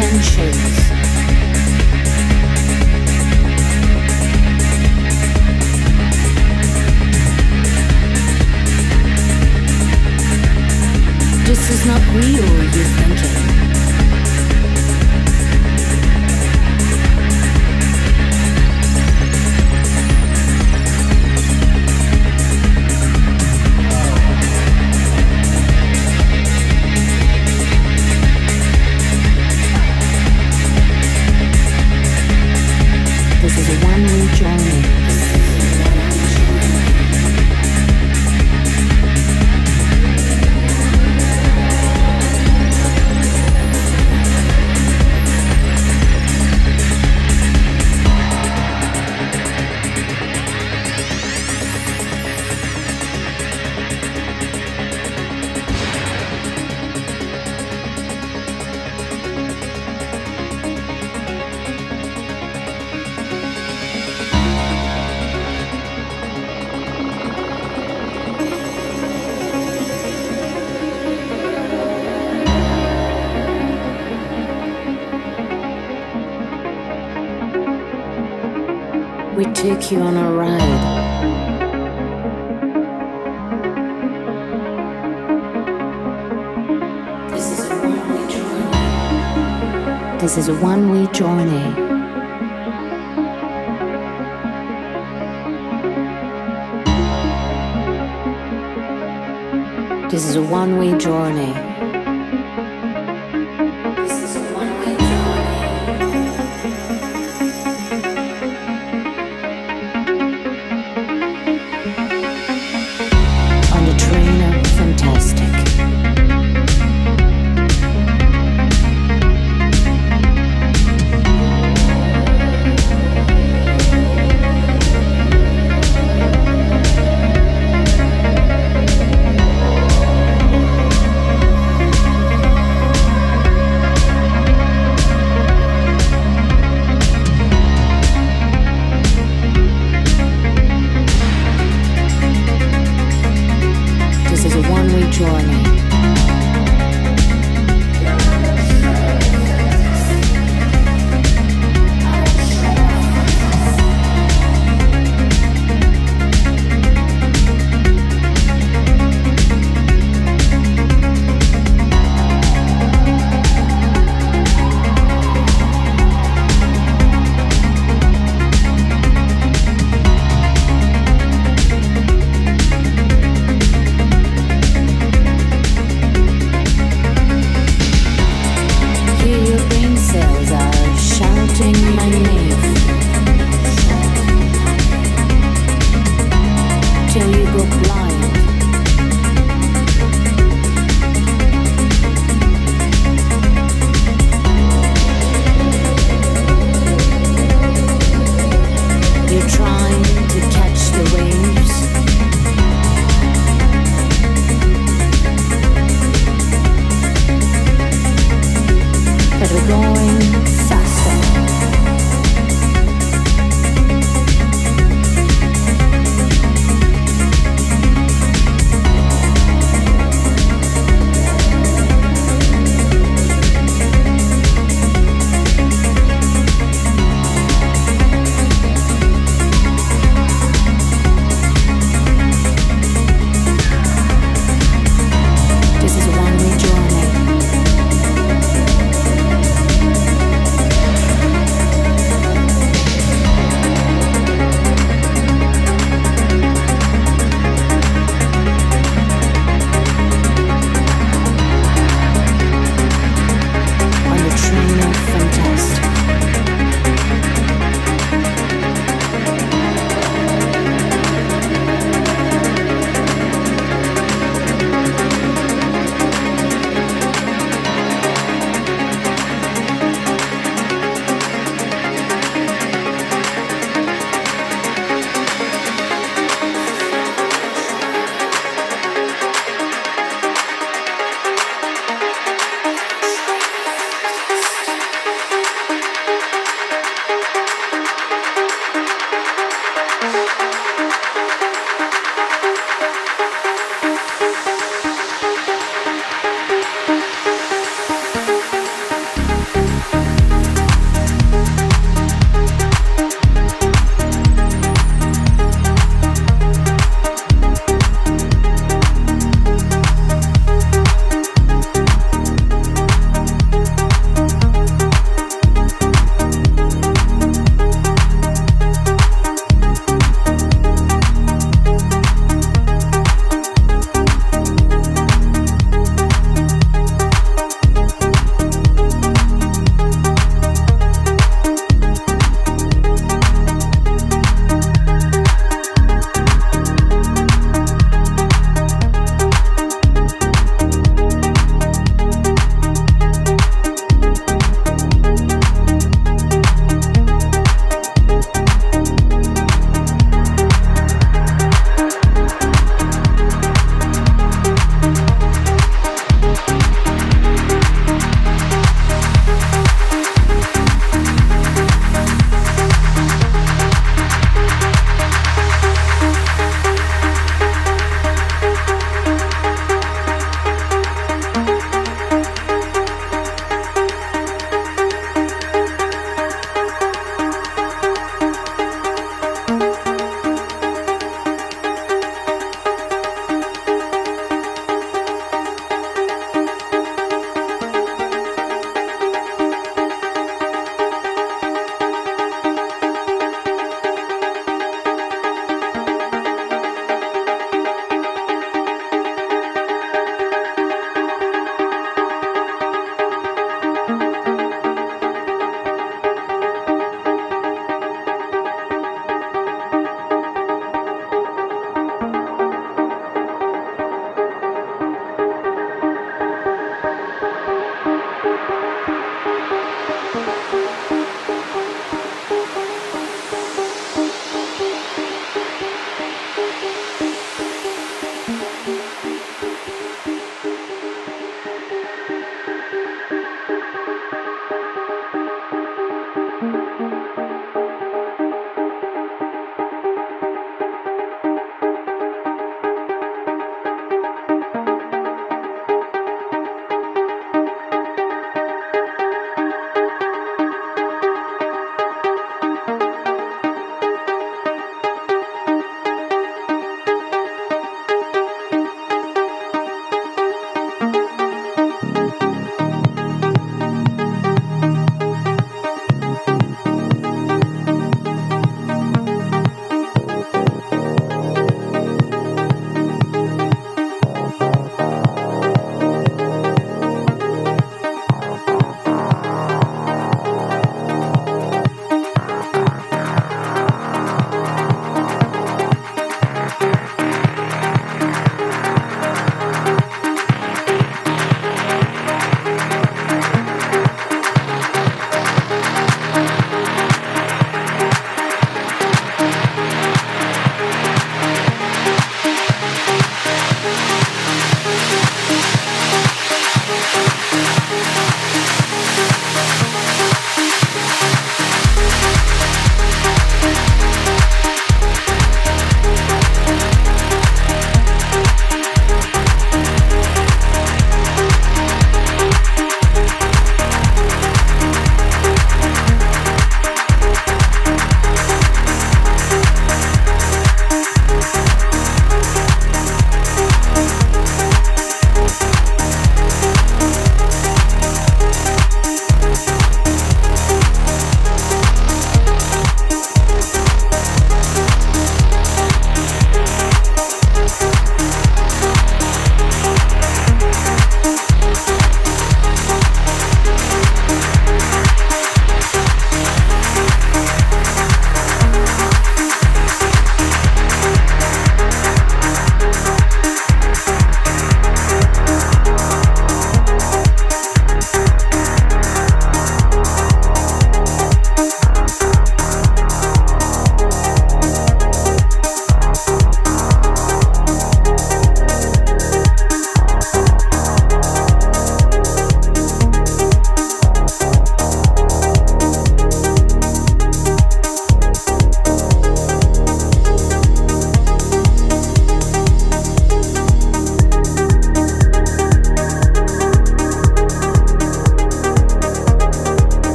intentions is a one way journey. This is a one way journey.